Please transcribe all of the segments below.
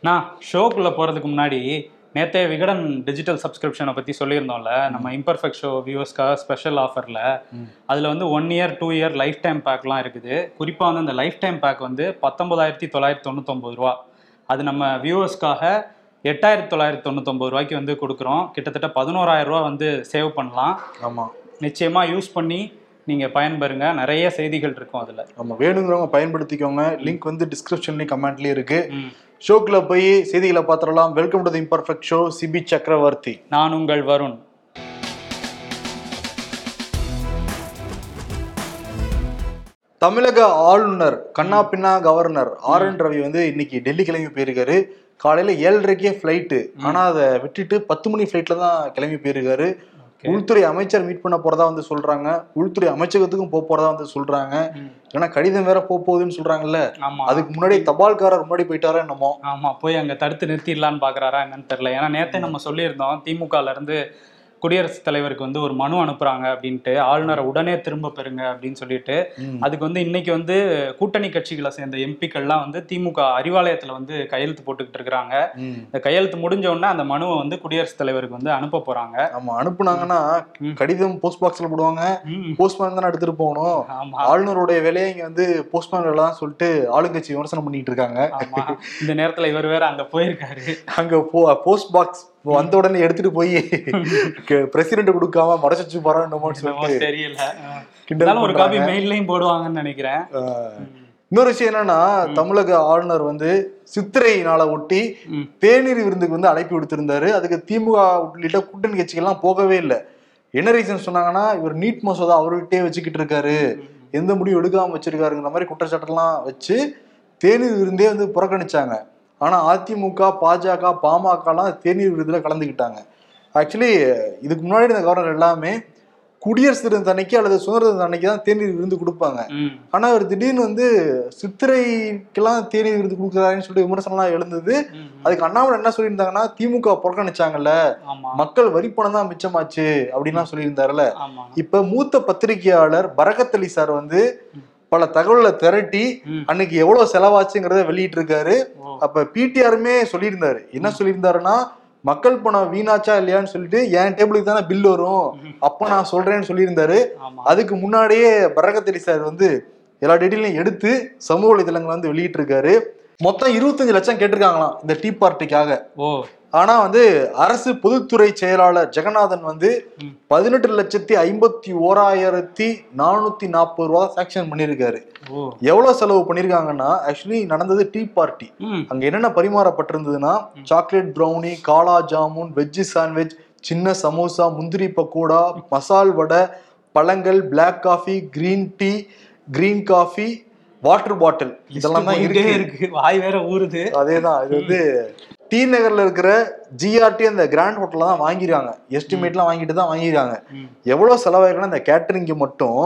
நான் ஷோக்குள்ள போறதுக்கு முன்னாடி நேத்தே விகடன் டிஜிட்டல் சப்ஸ்கிரிப்ஷனை பத்தி சொல்லியிருந்தோம்ல நம்ம இம்பர்ஃபெக்ட் ஷோ வியூவர்ஸ்க்காக ஸ்பெஷல் ஆஃபர்ல அதுல வந்து one year two year life time பேக்லாம் இருக்குது. குறிப்பா வந்து அந்த லைஃப் டைம் பேக் வந்து பத்தொன்பதாயிரத்தி தொள்ளாயிரத்தி தொண்ணூத்தொம்பது ரூபா. அது நம்ம வியூவர்ஸ்க்காக எட்டாயிரத்தி தொள்ளாயிரத்தி தொண்ணூத்தொம்பது ரூபாய்க்கு வந்து கொடுக்குறோம். கிட்டத்தட்ட பதினோராயிரம் ரூபா வந்து சேவ் பண்ணலாம். ஆமா. நிச்சயமா யூஸ் பண்ணி நீங்க பயன்பெறுங்க. நிறைய செய்திகள் இருக்கும் அதுல. நம்ம வேணுங்கிறவங்க பயன்படுத்திக்கோங்க. லிங்க் வந்து டிஸ்கிரிப்ஷன்லயும் கமெண்ட்லயும் இருக்கு. ம். ஷோக்குள்ள போய் செய்திகளை பார்த்துடலாம். Welcome to the imperfect show Cibi Chakravarthy நான் உங்கள் வருண். தமிழக ஆளுநர் கண்ணா பின்னா கவர்னர் ஆர் என் ரவி வந்து இன்னைக்கு டெல்லி கிளம்பி போயிருக்காரு. காலையில ஏழரைக்கே ஃபிளைட்டு ஆனா அதை விட்டுட்டு பத்து மணி ஃபிளைட்ல தான் கிளம்பி போயிருக்காரு. உள்துறை அமைச்சர் மீட் பண்ண போறதா வந்து சொல்றாங்க. உள்துறை அமைச்சகத்துக்கும் போக போறதா வந்து சொல்றாங்க. ஏன்னா கடிதம் வேற போக போகுதுன்னு சொல்றாங்கல்ல. அதுக்கு முன்னாடி தபால்காரர் முன்னாடி போயிட்டாரோ என்னமோ. ஆமா போய் அங்க தடுத்து நிறுத்திடலான்னு பாக்குறாரா என்னன்னு தெரியல. ஏன்னா நேத்தே நம்ம சொல்லியிருந்தோம் திமுகல இருந்து குடியரசுத் தலைவருக்கு வந்து ஒரு மனு அனுப்புறாங்க அப்படின்ட்டு ஆளுநரை உடனே திரும்ப பெறுங்க அப்படின்னு சொல்லிட்டு. அதுக்கு வந்து இன்னைக்கு வந்து கூட்டணி கட்சிகளை சேர்ந்த எம்பிக்கள்லாம் வந்து திமுக அறிவாலயத்துல வந்து கையெழுத்து போட்டுக்கிட்டு இருக்கிறாங்க. இந்த கையெழுத்து முடிஞ்ச உடனே அந்த மனுவை வந்து குடியரசுத் தலைவருக்கு வந்து அனுப்ப போறாங்க ஆமா அனுப்புனாங்கன்னா. கடிதம் போஸ்ட் பாக்ஸ்ல போடுவாங்க. போஸ்ட்மேன் தானே எடுத்துட்டு போகணும் ஆளுநருடைய வேலையை இங்க வந்து போஸ்ட்மேன் வேலை தான் சொல்லிட்டு ஆளுங்கட்சி விமர்சனம் பண்ணிட்டு இருக்காங்க இந்த நேரத்துல இவர் வேற அங்க போயிருக்காரு அங்க போ போஸ்ட் பாக்ஸ் வந்த உடனே எடுத்துட்டு போய் பிரசிடென்ட் கொடுக்காம வச்சு போறான்னு சொல்லிட்டு தெரியல. ஒரு காப்பி. மெயில்லையும் போடுவாங்கன்னு நினைக்கிறேன். இன்னொரு விஷயம் என்னன்னா தமிழக ஆளுநர் வந்து சித்திரை நாளை ஒட்டி. தேநீர் விருந்துக்கு வந்து அழைப்பு விடுத்திருந்தாரு அதுக்கு திமுக உள்ளிட்ட கூட்டணி கட்சிகள்லாம் போகவே இல்லை. என்ன ரீசன் சொன்னாங்கன்னா இவர் நீட் மசோதா அவர்கிட்டயே வச்சுக்கிட்டு இருக்காரு. எந்த முடிவும் எடுக்காம வச்சிருக்காருங்கிற மாதிரி குற்றச்சாட்டெல்லாம் வச்சு தேநீர் விருந்தே வந்து புறக்கணிச்சாங்க. ஆனா அதிமுக பாஜக பாமகலாம் தேநீர் விருதுல கலந்துக்கிட்டாங்க. ஆக்சுவலி இதுக்கு முன்னாடி இந்த கவர்னர் எல்லாமே குடியரசு தினத்து அன்னைக்கு அல்லது சுதந்திர தினத்து அன்னைக்கு தான் தேநீர் விருந்து கொடுப்பாங்க. ஆனா அவர் திடீர்னு வந்து சித்திரைக்கெல்லாம் தேநீர் விருது கொடுக்குறாருன்னு சொல்லிட்டு விமர்சனம்லாம் எழுந்தது. அதுக்கு அண்ணாமலை என்ன சொல்லியிருந்தாங்கன்னா திமுக புறக்கணிச்சாங்கல்ல மக்கள் வரி பணம் தான் மிச்சமாச்சு அப்படின்லாம் சொல்லியிருந்தாருல ஆமா இப்ப மூத்த பத்திரிகையாளர் பரகத் அலி சார் வந்து பல தகவல்களை திரட்டி. அன்னைக்கு எவ்வளவு செலவாச்சுங்கிறத வெளியிட்டு இருக்காரு. அப்ப பிடிஆருமே சொல்லியிருந்தாரு. என்ன சொல்லியிருந்தாருன்னா மக்கள் பணம் வீணாச்சா இல்லையான்னு சொல்லிட்டு என் டேபிளுக்கு தானே பில் வரும். அப்ப நான் சொல்றேன்னு சொல்லியிருந்தாரு. அதுக்கு முன்னாடியே பரகத் அலி சார் வந்து எல்லா டீட்டெயிலையும் எடுத்து சமூக வலைதளங்களை வந்து வெளியிட்டு இருக்காரு மொத்தம் இருபத்தஞ்சு லட்சம் கேட்டிருக்காங்களாம் இந்த டீ பார்ட்டிக்காக. ஓ. ஆனா வந்து அரசு பொதுத்துறை செயலாளர் ஜெகநாதன் வந்து. பதினெட்டு லட்சத்தி ஐம்பத்தி ஓராயிரத்தி நானூத்தி நாற்பது ரூபா சாங்ஷன் பண்ணியிருக்காரு. எவ்வளவு செலவு பண்ணிருக்காங்கன்னா ஆக்சுவலி நடந்தது டீ பார்ட்டி. அங்க என்னென்ன பரிமாறப்பட்டிருந்ததுன்னா chocolate brownie kala jamun veggie sandwich சின்ன சமோசா முந்திரி பக்கோடா மசால் வடை பழங்கள் black coffee green tea green coffee water bottle இதெல்லாம் தான் இருக்கு. இருக்கு. வாய் வேற ஊறுது. அதேதான் இது வந்து டி நகர்ல இருக்கிற ஜிஆர்டி அந்த கிராண்ட் ஹோட்டல்ல தான் வாங்கிருக்காங்க. எஸ்டிமேட்லாம் வாங்கிட்டு தான் வாங்கிருக்காங்க. எவ்வளவு செலவாயிருக்குன்னா இந்த கேட்டரிங்க்கு மட்டும்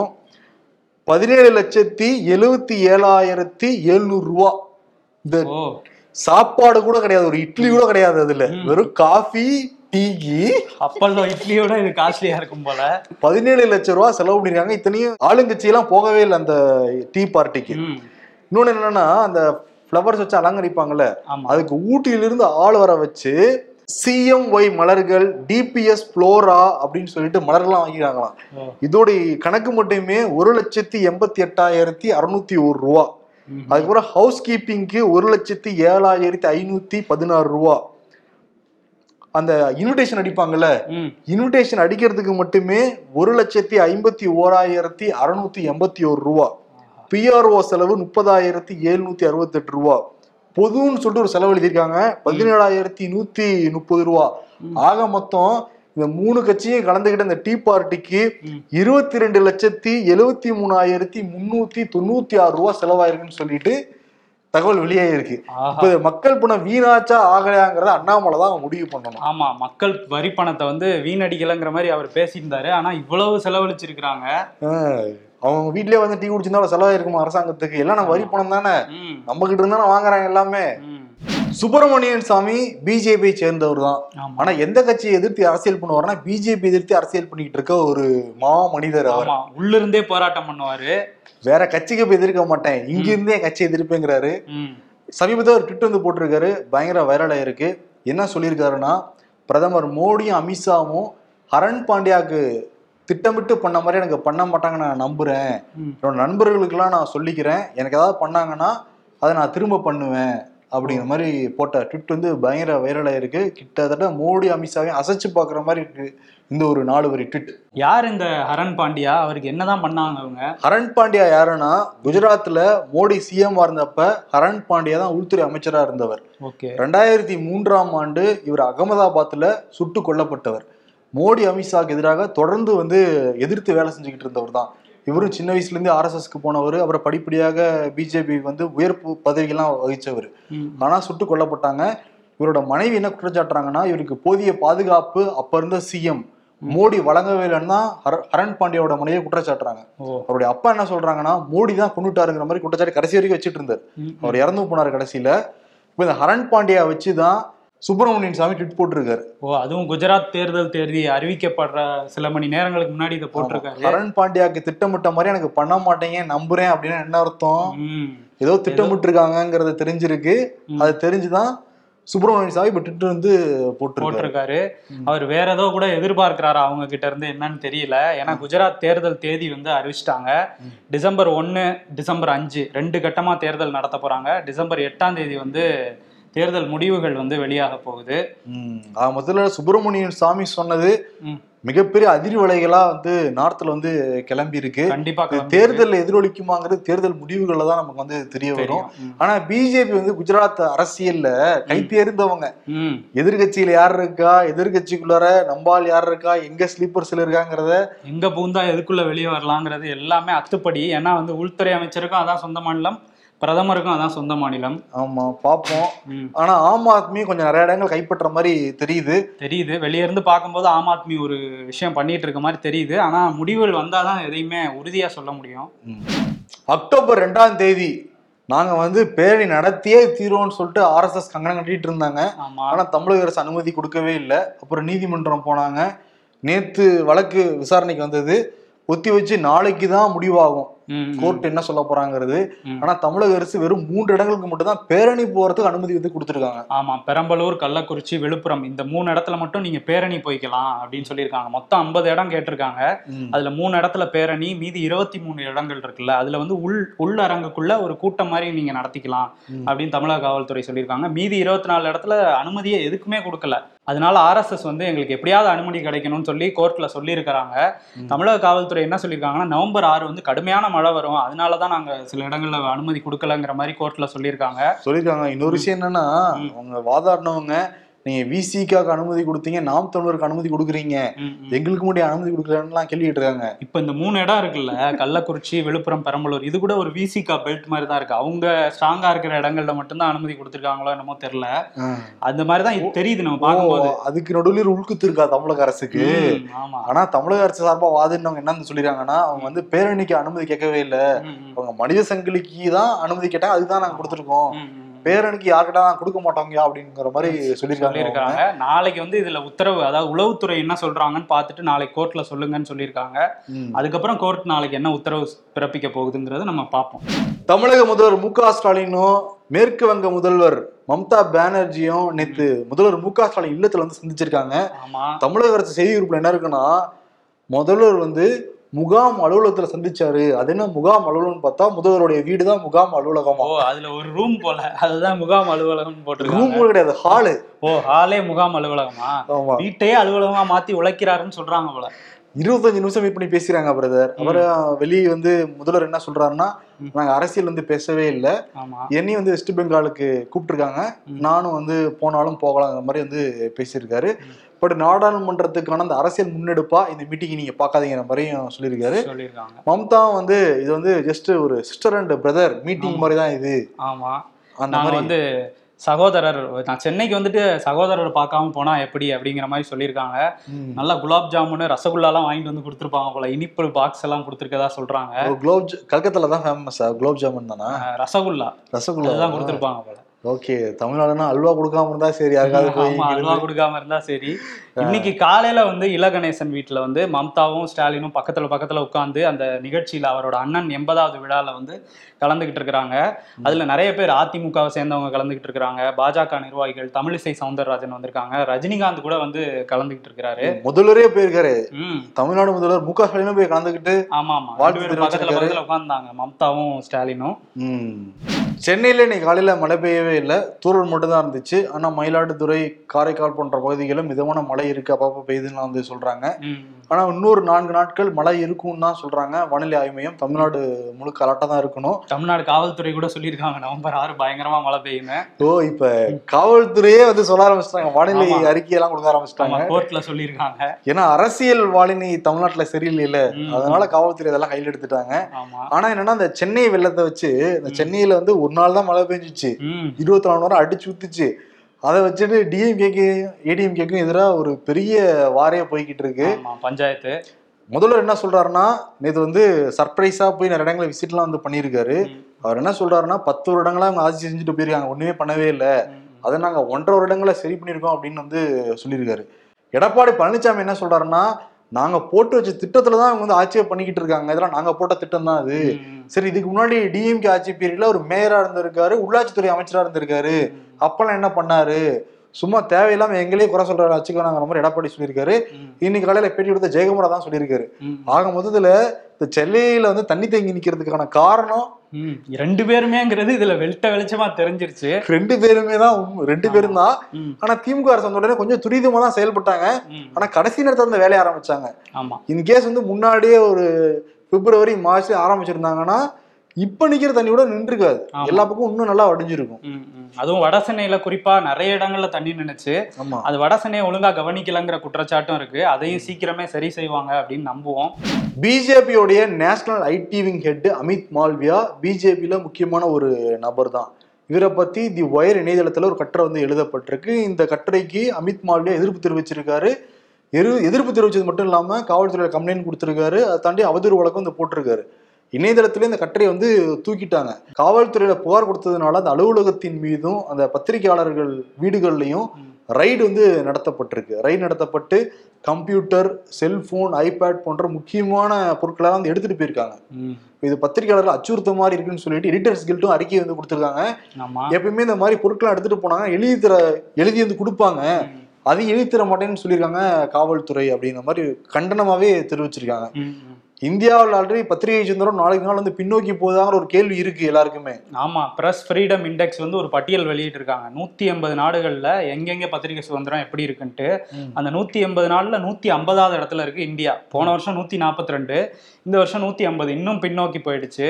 பதினேழு லட்சத்தி எழுவத்தி ஏழாயிரத்தி எழுநூறு ரூபா. இந்த சாப்பாடு கூட கிடையாது ஒரு இட்லி கூட கிடையாது அதுல. வெறும் காஃபி டீக்கு அப்பல்லோ இட்லியோட இது காஸ்ட்லியா இருக்கும் போல. பதினேழு லட்சம் ரூபா செலவு பண்ணிருக்காங்க. இத்தனையும் ஆளுங்கட்சி எல்லாம் போகவே இல்லை அந்த டீ பார்ட்டிக்கு. இன்னொன்னு என்னன்னா அந்த ஃப்ளவர்ஸ் வச்சு அலங்கரிப்பாங்கல்ல அதுக்கு ஊட்டியிலிருந்து ஆள் வர வச்சு சிஎம் ஒய் மலர்கள் டிபிஎஸ் ஃப்ளோரா அப்படின்னு சொல்லிட்டு மலர்லாம் வாங்கிக்கிறாங்களாம் ஓ. இதோட கணக்கு மட்டுமே ஒரு லட்சத்தி எண்பத்தி எட்டாயிரத்தி அறுநூத்தி ஒரு ரூபா. அதுக்கப்புறம் ஹவுஸ் கீப்பிங்க்கு ஒரு லட்சத்தி ஏழாயிரத்தி ஐநூத்தி பதினாறு ரூபா. அந்த இன்விடேஷன் அடிப்பாங்கல்ல இன்விடேஷன் அடிக்கிறதுக்கு மட்டுமே ஒரு லட்சத்தி ஐம்பத்தி ஓராயிரத்தி அறுநூத்தி எண்பத்தி ஒரு ரூபா பிஆர்ஓ செலவு முப்பதாயிரத்தி எழுநூத்தி அறுபத்தெட்டு ரூபா. பொதுன்னு சொல்லிட்டு ஒரு செலவு எழுதியிருக்காங்க. பதினேழாயிரத்தி நூத்தி முப்பது ரூபா. ஆக மொத்தம் இந்த மூணு கட்சியும் கலந்துகிட்ட இந்த டீ பார்ட்டிக்கு. இருபத்தி ரெண்டு லட்சத்தி எழுவத்தி மூணாயிரத்தி முன்னூத்தி தொண்ணூத்தி ஆறு ரூபா செலவாயிருக்குன்னு சொல்லிட்டு தகவல் வெளியாயிருக்கு ஆஹா. இப்ப மக்கள் பணம் வீணாச்சா ஆகலையாங்கிறத அண்ணாமலை தான் முடிவு பண்ணணும். ஆமா மக்கள் வரி பணத்தை வந்து வீணடிக்கலைங்கிற மாதிரி அவர் பேசியிருந்தாரு. ஆனா இவ்வளவு செலவழிச்சிருக்கிறாங்க. அவங்க வீட்லயே வந்து டீ குடிச்சிருந்தா செலவாயிருக்குமா அரசாங்கத்துக்கு? எல்லாம் நம்ம வரி பணம் தானே? நம்ம கிட்ட இருந்தானே வாங்குறாங்க எல்லாமே. சுப்பிரமணியன் சாமி பிஜேபி சேர்ந்தவர் தான் ஆனா எந்த கட்சியை எதிர்த்து அரசியல் பண்ணுவார்னா பிஜேபி எதிர்த்து அரசியல் பண்ணிட்டு இருக்க ஒரு மா மனிதர் அவர். ஆமா உள்ளிருந்தே போராட்டம் பண்ணுவாரு. வேற கட்சிக்கு போய் எதிர்க்க மாட்டேன். இங்க இருந்தே கட்சி எதிர்ப்பேங்கிறாரு. சமீபத்தில் ஒரு ட்விட் வந்து போட்டிருக்காரு. பயங்கர வைரல் ஆயிருக்கு. என்ன சொல்லியிருக்காருன்னா பிரதமர் மோடியும் அமித்ஷாவும் ஹரண் பாண்டியாவுக்கு திட்டமிட்டு பண்ண மாதிரி எனக்கு பண்ண மாட்டாங்கன்னு நான் நம்புறேன். என்னோட நண்பர்களுக்கெல்லாம் நான் சொல்லிக்கிறேன். எனக்கு ஏதாவது பண்ணாங்கன்னா அதை நான் திரும்ப பண்ணுவேன். அப்படிங்கிற மாதிரி போட்ட ட்விட் வந்து பயங்கர வைரல் ஆயிருக்கு. கிட்டத்தட்ட மோடி அமித்ஷாவையும் அசைச்சு பார்க்குற மாதிரி இருக்கு இந்த ஒரு நாலு வரி ட்விட். யார் இந்த ஹரன் பாண்டியா? அவருக்கு என்னதான் பண்ணாங்க அவங்க? ஹரண் பாண்டியா யாருன்னா குஜராத்ல மோடி சிஎம் இருந்தப்ப ஹரண் பாண்டியா தான் உள்துறை அமைச்சரா இருந்தவர். ஓகே. ரெண்டாயிரத்தி மூன்றாம் ஆண்டு இவர் அகமதாபாத்ல சுட்டு கொல்லப்பட்டவர். மோடி அமித்ஷாக்கு எதிராக தொடர்ந்து வந்து எதிர்த்து வேலை செஞ்சுக்கிட்டு இருந்தவர் தான். இவரும் சின்ன வயசுல இருந்து ஆர்எஸ்எஸ்க்கு போனவர் அப்புறம் படிப்படியாக பிஜேபி வந்து உயர்ப்பு பதவிகள்லாம் வகிச்சவர். ஆனா சுட்டு கொல்லப்பட்டாங்க. இவரோட மனைவி என்ன குற்றச்சாட்டுறாங்கன்னா இவருக்கு போதிய பாதுகாப்பு அப்ப இருந்த சிஎம் மோடி வழங்கவே இல்லைன்னு ஹரண் பாண்டியாவோட மனைவியை குற்றச்சாட்டுறாங்க அவருடைய அப்பா என்ன சொல்றாங்கன்னா மோடி தான் கொண்டுட்டாருங்கிற மாதிரி குற்றச்சாட்டு கடைசி வரைக்கும் வச்சுட்டு இருந்தார். அவர் இறந்து போனார் கடைசியில. இப்போ இந்த ஹரண் பாண்டியா வச்சு தான் சுப்பிரமணியன் சாமி ட்விட் போட்டிருக்காரு. ஓ அதுவும் குஜராத் தேர்தல் தேதி அறிவிக்கப்படுற சில மணி நேரங்களுக்கு முன்னாடி இதை போட்டிருக்காரு. ஹரண் பாண்டியாக்கு திட்டமிட்ட மாதிரி எனக்கு பண்ண மாட்டேங்க நம்புறேன் அப்படின்னு என்ன அர்த்தம்? ம். ஏதோ திட்டமிட்டு இருக்காங்கிறது தெரிஞ்சிருக்கு. அது தெரிஞ்சுதான் சுப்பிரமணியன் சாமி இப்போ ட்விட் வந்து போட்டிருக்காரு. போட்டிருக்காரு. அவர் வேற ஏதோ கூட எதிர்பார்க்கிறாரு அவங்க கிட்ட இருந்து என்னன்னு தெரியல. ஏன்னா குஜராத் தேர்தல் தேதி வந்து அறிவிச்சிட்டாங்க. டிசம்பர் ஒன்னு டிசம்பர் அஞ்சு ரெண்டு கட்டமா தேர்தல் நடத்த போறாங்க. டிசம்பர் எட்டாம் தேதி வந்து தேர்தல் முடிவுகள் வந்து வெளியாக போகுது. முதல்ல சுப்பிரமணியன் சாமி சொன்னது. மிகப்பெரிய அதிர்வலைகளா வந்து நார்த்ல வந்து கிளம்பி இருக்கு கண்டிப்பா தேர்தல் எதிரொலிக்குமாங்கிறது தேர்தல் முடிவுகள்ல தான் நமக்கு வந்து தெரிய வரும். ஆனா பிஜேபி வந்து குஜராத் அரசியல்ல கை தேர்ந்தவங்க. எதிர்கட்சியில யார் இருக்கா? எதிர்கட்சிக்குள்ளார நம்பால் யார் இருக்கா? எங்க ஸ்லீப்பர்ஸ்ல இருக்காங்கிறத எங்க பூந்தா எதுக்குள்ள வெளியே வரலாங்கிறது எல்லாமே அத்துப்படி. ஏன்னா வந்து உள்துறை அமைச்சருக்கும் அதான் சொந்த மாநிலம் பிரதமருக்கும் அதான் சொந்த மாநிலம். ஆமா பாப்போம். ம். ஆனா ஆம் ஆத்மி கொஞ்சம் நிறைய இடங்கள் கைப்பற்ற மாதிரி தெரியுது. தெரியுது. வெளிய இருந்து பார்க்கும்போது ஆம் ஆத்மி ஒரு விஷயம் பண்ணிட்டு இருக்க மாதிரி தெரியுது. ஆனா முடிவுகள் வந்தாதான் எதையுமே உறுதியா சொல்ல முடியும். அக்டோபர் ரெண்டாம் தேதி நாங்க வந்து பேரணி நடத்தியே தீர்வோம்னு சொல்லிட்டு ஆர்எஸ்எஸ் கங்கணம் கட்டிட்டு இருந்தாங்க. ஆனா தமிழக அரசு அனுமதி கொடுக்கவே இல்லை. அப்புறம் நீதிமன்றம் போனாங்க. நேத்து வழக்கு விசாரணைக்கு வந்தது. ஒத்தி வச்சு நாளைக்கு தான் முடிவாகும். கோர்ட் என்ன சொல்ல போறாங்கிறது. ஆனா தமிழக அரசு வெறும் மூன்று இடங்களுக்கு மட்டும் தான் பேரணி போறதுக்கு அனுமதி வந்து கொடுத்துருக்காங்க. ஆமா பெரம்பலூர் கள்ளக்குறிச்சி விழுப்புரம் இந்த மூணு இடத்துல மட்டும் நீங்க பேரணி போய்க்கலாம் அப்படின்னு சொல்லியிருக்காங்க. மொத்தம் ஐம்பது இடம் கேட்டிருக்காங்க. அதுல மூணு இடத்துல பேரணி மீதி இருபத்தி மூணு இடங்கள் இருக்குல்ல அதுல வந்து உள் உள்ளரங்குக்குள்ள ஒரு கூட்டம் மாதிரி நீங்க நடத்திக்கலாம். அப்படின்னு தமிழக காவல்துறை சொல்லியிருக்காங்க. மீதி இருபத்தி நாலு இடத்துல அனுமதியை எதுக்குமே கொடுக்கல. அதனால ஆர்எஸ்எஸ் வந்து எங்களுக்கு எப்படியாவது அனுமதி கிடைக்கணும்னு சொல்லி கோர்ட்ல சொல்லியிருக்கிறாங்க. தமிழக காவல்துறை என்ன சொல்லியிருக்காங்கன்னா நவம்பர் ஆறு வந்து கடுமையான மழை வரும். அதனால தான் நாங்க சில இடங்கள்ல அனுமதி கொடுக்கலங்கிற மாதிரி கோர்ட்ல சொல்லியிருக்காங்க. சொல்லியிருக்காங்க. இன்னொரு விஷயம் என்னன்னா. அவங்க வாதாடினவங்க நீங்க விசிகாக்கு அனுமதி கொடுத்தீங்க நாம் தமிழருக்கு அனுமதி கொடுக்குறீங்க. எங்களுக்கு மட்டும் அனுமதி கொடுக்கலன்னுலாம் கேள்விட்டு இருக்காங்க. இப்ப இந்த மூணு இடம் இருக்குல்ல கள்ளக்குறிச்சி விழுப்புரம் பெரம்பலூர் இது கூட ஒரு விசிகா பெல்ட் மாதிரி தான் இருக்கு. அவங்க ஸ்ட்ராங்கா இருக்கிற இடங்கள்ல மட்டும்தான் அனுமதி கொடுத்துருக்காங்களோ என்னமோ தெரியல. அந்த மாதிரி தான் இது தெரியுது நம்ம பார்க்கும்போது. அதுக்கு நடுவில் உள்குத்து இருக்கா தமிழக அரசுக்கு? ஆமா. ஆனா தமிழக அரசு சார்பா வாதினவங்க என்னன்னு சொல்லிருக்காங்கன்னா அவங்க வந்து பேரணிக்கு அனுமதி கேட்கவே இல்ல. அவங்க மனித சங்கிலிக்கு தான் அனுமதி கேட்டாங்க அதுதான் நாங்க கொடுத்துருக்கோம். யார்கிட்ட நான் கொடுக்க மாட்டோங்க அப்படிங்கிற மாதிரி சொல்லியிருக்காங்க நாளைக்கு வந்து இதுல உத்தரவு அதாவது உளவுத்துறை என்ன சொல்றாங்கன்னு பார்த்துட்டு நாளைக்கு கோர்ட்ல சொல்லுங்கன்னு சொல்லியிருக்காங்க. அதுக்கப்புறம் கோர்ட் நாளைக்கு என்ன உத்தரவு பிறப்பிக்க போகுதுங்கிறத நம்ம பார்ப்போம். தமிழக முதல்வர் மு க ஸ்டாலினும் மேற்கு வங்க முதல்வர் மம்தா பானர்ஜியும் நேத்து முதல்வர் மு க ஸ்டாலின் இல்லத்துல வந்து சந்திச்சிருக்காங்க. தமிழக அரசு செய்தி குறிப்பில் என்ன இருக்குன்னா முதல்வர் வந்து முகாம் அலுவலகத்துல சந்திச்சாரு. அது என்ன முகாம் அலுவலகம்னு பார்த்தா முதல்வருடைய வீடு தான் முகாம் அலுவலகமா? ஓ அதுல ஒரு ரூம் போல. அதுதான் முகாம் அலுவலகம் ரூம் போட்டிருக்காங்க கிடையாது ஹாலு ஓ ஹாலே முகாம் அலுவலகமா? வீட்டையே அலுவலகமா மாத்தி உழைக்கிறாருன்னு சொல்றாங்க போல. இருபத்தஞ்சு நிமிஷம் மீட் பண்ணி பேசுறாங்க பிரதர் அப்புறம் வெளியே வந்து முதல்வர் என்ன சொல்றாருன்னா. நாங்க அரசியல் வந்து பேசவே இல்லை. என்னையும் வந்து வெஸ்ட் பெங்காலுக்கு கூப்பிட்டுருக்காங்க. நானும் வந்து போனாலும் போகலாங்கிற மாதிரி வந்து பேசியிருக்காரு. பட் நாடாளுமன்றத்துக்கான அந்த அரசியல் முன்னெடுப்பா இந்த மீட்டிங் நீங்க பார்க்காதீங்கிற மாதிரியும் சொல்லியிருக்காரு. மம்தா வந்து இது வந்து ஜஸ்ட் ஒரு சிஸ்டர் அண்ட் பிரதர் மீட்டிங். மாதிரி தான் இது. ஆமா. அந்த மாதிரி. வந்து சகோதரர் நான் சென்னைக்கு வந்துட்டு சகோதரர் பார்க்காம போனா எப்படி அப்படிங்கிற மாதிரி சொல்லியிருக்காங்க. நல்லா குலாப் ஜாமுன் ரசகுல்லாலாம் வாங்கிட்டு வந்து கொடுத்துருப்பாங்க போல. இனிப்பு பாக்ஸ் எல்லாம் கொடுத்துருக்கதா சொல்றாங்க. குலோப் கல்கத்தால தான் ஃபேமஸ் குலோப் ஜாமுன் தானா? ரசகுல்லா. ரசகுல்லா. அதுதான் கொடுத்துருப்பாங்க போல. ஓகே தமிழ்நாடுனா அல்வா கொடுக்காம இருந்தா சரி யாருக்காவது அல்வா கொடுக்காம இருந்தா சரி. இன்னைக்கு காலையில வந்து இலகணேசன் வீட்டுல வந்து மம்தாவும் ஸ்டாலினும் பக்கத்துல பக்கத்துல உட்கார்ந்து அந்த நிகழ்ச்சியில அவரோட அண்ணன் எண்பதாவது விழால வந்து கலந்துகிட்டு இருக்கிறாங்க. அதுல நிறைய பேர் அதிமுகவை சேர்ந்தவங்க கலந்துகிட்டு இருக்கிறாங்க. பாஜக நிர்வாகிகள் தமிழிசை சவுந்தரராஜன் வந்திருக்காங்க. ரஜினிகாந்த் கூட வந்து கலந்துகிட்டு இருக்கிறாரு. முதல்வரே போயிருக்காரு. தமிழ்நாடு முதல்வர் மு க ஸ்டாலினும் போய் கலந்துக்கிட்டு ஆமா ஆமா. பக்கத்துல. பக்கத்துல உட்கார்ந்தாங்க. மம்தாவும் ஸ்டாலினும். சென்னையில இன்னைக்கு காலையில மழை பெய்யவே இல்லை. தூறல் மட்டும் தான் இருந்துச்சு. ஆனா மயிலாடுதுறை காரைக்கால் போன்ற பகுதிகளில் மிதமான மழை இருக்கு. அப்பப்போ பெய்யுதுன்னு வந்து சொல்றாங்க. ம். ஆனா இன்னொரு நான்கு நாட்கள் மழை இருக்கும்னு தான் சொல்றாங்க. வானிலை ஆய்வு மையம் தமிழ்நாடு முழுக்க அலர்ட்டா தான் இருக்கணும். தமிழ்நாடு காவல்துறை கூட சொல்லியிருக்காங்க. நவம்பர் ஆறு பயங்கரமா மழை பெய்யுங்க ஓ இப்ப காவல்துறையே வந்து சொல்ல ஆரம்பிச்சிட்டாங்க. வானிலை. அறிக்கையெல்லாம் கொடுக்க ஆரம்பிச்சிட்டாங்க. கோர்ட்ல சொல்லியிருக்காங்க. ஏன்னா அரசியல் வானிலை தமிழ்நாட்டுல சரியில்லையில. ம். அதனால காவல்துறை இதெல்லாம் கையில் எடுத்துட்டாங்க. ஆனா என்னன்னா இந்த சென்னை வெள்ளத்தை வச்சு இந்த சென்னையில வந்து ஒரு நாள் தான் மழை பெஞ்சிச்சு. இருபத்தி நாலு நேரம் அடிச்சு ஊத்துச்சு. அதை வச்சுட்டு டிஎம்கேக்கு ஏடிஎம்கேக்கும் எதிராக ஒரு பெரிய வாரையே போய்கிட்டு இருக்கு. பஞ்சாயத்து. முதல்வர் என்ன சொல்றாருன்னா நேற்று வந்து சர்ப்ரைஸா போய் நிறைய இடங்களை விசிட்லாம் வந்து பண்ணியிருக்காரு. அவர் என்ன சொல்றாருன்னா பத்து வருடங்களா அவங்க ஆட்சி செஞ்சுட்டு போயிருக்காங்க. ஒண்ணுமே பண்ணவே இல்லை. அதை நாங்க ஒன்றரை வருடங்களா சரி பண்ணியிருக்கோம் அப்படின்னு வந்து சொல்லியிருக்காரு. எடப்பாடி பழனிசாமி என்ன சொல்றாருன்னா நாங்க போட்டு வச்ச திட்டத்துல தான் அவங்க வந்து ஆட்சியை பண்ணிக்கிட்டு இருக்காங்க இதெல்லாம் நாங்க போட்ட திட்டம் தான் அது. சரி இதுக்கு முன்னாடி டிஎம்கே ஆட்சி பீரியட்ல ஒரு மேயரா இருந்திருக்காரு உள்ளாட்சித்துறை அமைச்சரா இருந்திருக்காரு அப்பெல்லாம் என்ன பண்ணாரு சும்மா தேவையில்லாம எங்களே குறை சொல்ற வச்சுக்கோங்கிற மாதிரி எடப்பாடி சொல்லியிருக்காரு. இன்னைக்கு காலையில பேட்டி கொடுத்த ஜெயக்குமாரா தான் சொல்லியிருக்காரு. ஆக மொத்தத்துல இந்த சென்னையில வந்து தண்ணி தேங்கி நிக்கிறதுக்கான காரணம். ரெண்டு பேருமேங்கிறது இதுல வெளிட்ட வெளிச்சமா தெரிஞ்சிருச்சு ரெண்டு பேருமே தான். ரெண்டு பேரும் தான். ஆனா திமுக அரசு வந்த உடனே கொஞ்சம் துரிதமா தான் செயல்பட்டாங்க. ஆனா கடைசி நேரத்துல அந்த வேலையை ஆரம்பிச்சாங்க ஆமா இன்கேஸ் வந்து முன்னாடியே ஒரு பிப்ரவரி மார்ச் ஆரம்பிச்சிருந்தாங்கன்னா இப்ப நிக்கிற தண்ணி கூட நின்றுக்காது. எல்லா பக்கம் இன்னும் நல்லா வடிஞ்சிருக்கும். அதுவும் வட சென்னையில குறிப்பா நிறைய இடங்கள்ல தண்ணி நின்னுச்சு. ஆமா. அது வட சென்னையை ஒழுங்கா கவனிக்கலங்கிற குற்றச்சாட்டும் இருக்கு. அதையும் சீக்கிரமே சரி செய்வாங்க அப்படின்னு நம்புவோம். பிஜேபியோடைய national IT wing head Amit Malviya பிஜேபியில முக்கியமான ஒரு நபர் தான் இவரை பத்தி தி ஒயர் இணையதளத்துல ஒரு கட்டுரை வந்து எழுதப்பட்டிருக்கு. இந்த கட்டுரைக்கு அமித் மால்வியா எதிர்ப்பு தெரிவிச்சிருக்காரு. எதிர்ப்பு தெரிவிச்சது மட்டும் இல்லாம காவல்துறையில கம்ப்ளைண்ட் கொடுத்திருக்காரு. அதை தாண்டி அவதூறு வழக்கம் வந்து போட்டிருக்காரு. இணையதளத்துல இந்த கட்டுரையை வந்து தூக்கிட்டாங்க. காவல்துறையில புகார் கொடுத்ததுனால அந்த அலுவலகத்தின் மீதும் அந்த பத்திரிகையாளர்கள் வீடுகள்லையும் ரைடு வந்து நடத்தப்பட்டிருக்கு. ரைடு நடத்தப்பட்டு கம்ப்யூட்டர் செல்போன் ஐபேட் போன்ற முக்கியமான பொருட்களை வந்து எடுத்துட்டு போயிருக்காங்க. இது பத்திரிகையாளர்கள் அச்சுறுத்த மாதிரி இருக்குன்னு சொல்லிட்டு எடிட்டர்ஸ் கில்ட்டும் அறிக்கை வந்து கொடுத்துருக்காங்க. எப்பயுமே இந்த மாதிரி பொருட்களை எடுத்துட்டு போனாங்க எழுதி தர எழுதி வந்து கொடுப்பாங்க. அதையும் எழுதி தர மாட்டேன்னு சொல்லியிருக்காங்க காவல்துறை அப்படிங்கிற மாதிரி கண்டனமாவே தெரிவிச்சிருக்காங்க. இந்தியாவில் ஆல்ரெடி பத்திரிகை சுதந்திரம் நாளைக்கு நாள் வந்து பின்னோக்கி போகுதாங்கிற ஒரு கேள்வி இருக்கு எல்லாருக்குமே. ஆமா பிரஸ் ஃப்ரீடம் இண்டெக்ஸ் வந்து ஒரு பட்டியல் வெளியிட்டிருக்காங்க. நூத்தி எண்பது நாடுகள்ல எங்கெங்க பத்திரிகை சுதந்திரம் எப்படி இருக்குன்ட்டு. அந்த நூத்தி எண்பது நாடுல நூத்தி ஐம்பதாவது இடத்துல இருக்கு இந்தியா. போன வருஷம் நூத்தி நாற்பத்தி ரெண்டு இந்த வருஷம் நூத்தி ஐம்பது. இன்னும் பின்னோக்கி போயிடுச்சு.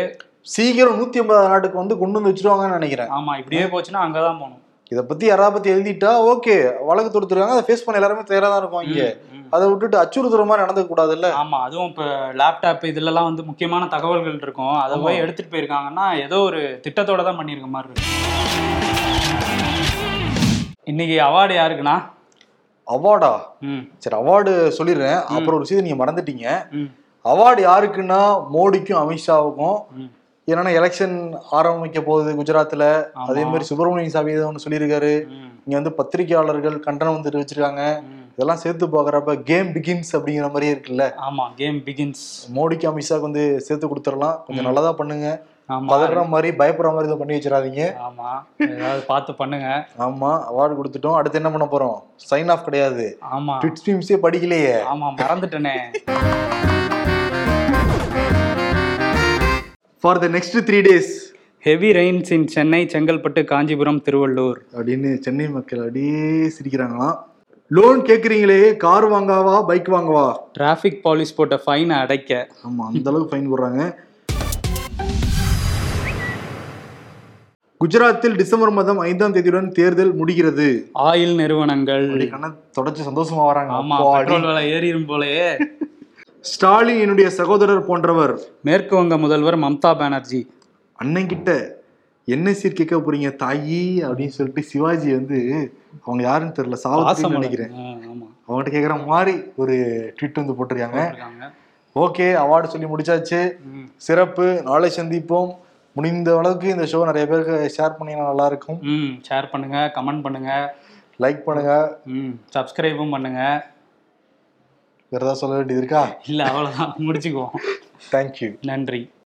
சீக்கிரம் நூத்தி ஐம்பது நாட்டுக்கு வந்து கொண்டு வந்து வச்சிருவாங்கன்னு நினைக்கிறேன். ஆமா இப்படியே போச்சுன்னா அங்கதான் போகணும். இதை பத்தி யாராவது பத்தி எழுதிட்டா ஓகே வழக்கு தொடுத்துருக்காங்க அதை ஃபேஸ் பண்ண எல்லாருமே தயாரா தான் இருக்கும் இங்க. அதை விட்டுட்டு அச்சுறுத்துற மாதிரி நடந்துக்க கூடாதுல்ல? ஆமா அதுவும் இப்ப லேப்டாப் இதுலலாம் வந்து முக்கியமான தகவல்கள் இருக்கும். அதை. போய் எடுத்துட்டு போயிருக்காங்கன்னா ஏதோ ஒரு திட்டத்தோட தான் பண்ணியிருக்க மாதிரி இருக்கு இன்னைக்கு அவார்டு யாருக்குண்ணா? அவார்டா சரி அவார்டு சொல்லிடுறேன். அப்புறம் ஒரு விஷயத்தை நீங்க மறந்துட்டீங்க. அவார்டு யாருக்குன்னா மோடிக்கும் அமித்ஷாவுக்கும். ஏன்னா எலெக்ஷன் ஆரம்பிக்க போகுது குஜராத்ல. அதே மாதிரி சுப்பிரமணிய சாமி ஒன்று சொல்லியிருக்காரு. இங்க வந்து பத்திரிகையாளர்கள் கண்டனம் வந்து தெரிவிச்சிருக்காங்க. இதெல்லாம் சேர்த்து பாக்குறப்ப கேம் பிகின்ஸ் அப்படிங்கிற மாதிரியே இருக்குல்ல. ஆமா கேம் பிகின்ஸ் மோடிக்கு அமித்ஷாக்கு வந்து சேர்த்து கொடுத்துடலாம். கொஞ்சம் நல்லதா பண்ணுங்க. ஆமா. பதற மாதிரி பயப்படுற மாதிரி இதை பண்ணி வச்சிடாதீங்க. ஆமா. ஏதாவது பார்த்து பண்ணுங்க. ஆமா அவார்டு கொடுத்துட்டோம். அடுத்து என்ன பண்ண போறோம்? சைன் ஆஃப் கிடையாது. ஆமா. ட்விட் ஸ்ட்ரீம்ஸே படிக்கலையே. ஆமா மறந்துட்டேனே. For the next three days heavy rains in Chennai Chengalpattu Kanchipuram Tiruvallur அப்படின்னு சென்னை மக்கள் அப்படியே சிரிக்கிறாங்களாம். லோன் கேக்குறீங்களே கார் வாங்கவா பைக் வாங்கவா? டிராஃபிக் போலீஸ் போட்ட ஃபைனை அடைக்க. ஆமா அந்த அளவுக்கு ஃபைன் போடுறாங்க. குஜராத்தில் டிசம்பர் மாதம் ஐந்தாம் தேதியுடன் தேர்தல் முடிகிறது. ஆயில் நிறுவனங்கள். தொடச்சு சந்தோஷமா வராங்க. ஆமா. பெட்ரோல் விலை ஏறிடும் போலயே. ஸ்டாலின் என்னுடைய சகோதரர் போன்றவர். மேற்கு வங்க முதல்வர் மம்தா பானர்ஜி. அண்ணன் கிட்ட என்ன சீர் கேட்க போறீங்க தாயி? அப்படின்னு சொல்லிட்டு சிவாஜி வந்து அவங்க யாருன்னு தெரியல பாசமலர். நினைக்கிறேன். அவங்ககிட்ட கேக்குற மாதிரி ஒரு ட்வீட் வந்து போட்டிருக்காங்க. ஓகே அவார்டு சொல்லி முடிச்சாச்சு. சிறப்பு. நாளை சந்திப்போம். முடிந்த அளவுக்கு இந்த ஷோ நிறைய பேருக்கு ஷேர் பண்ணீங்கன்னா நல்லா இருக்கும். ம் ஷேர் பண்ணுங்க கமெண்ட் பண்ணுங்க. லைக் பண்ணுங்க. ம் சப்ஸ்கிரைபும் பண்ணுங்க. வேற ஏதாவது சொல்ல வேண்டியது இருக்கா? இல்ல அவ்வளவுதான். முடிச்சுக்குவோம். தேங்க்யூ நன்றி.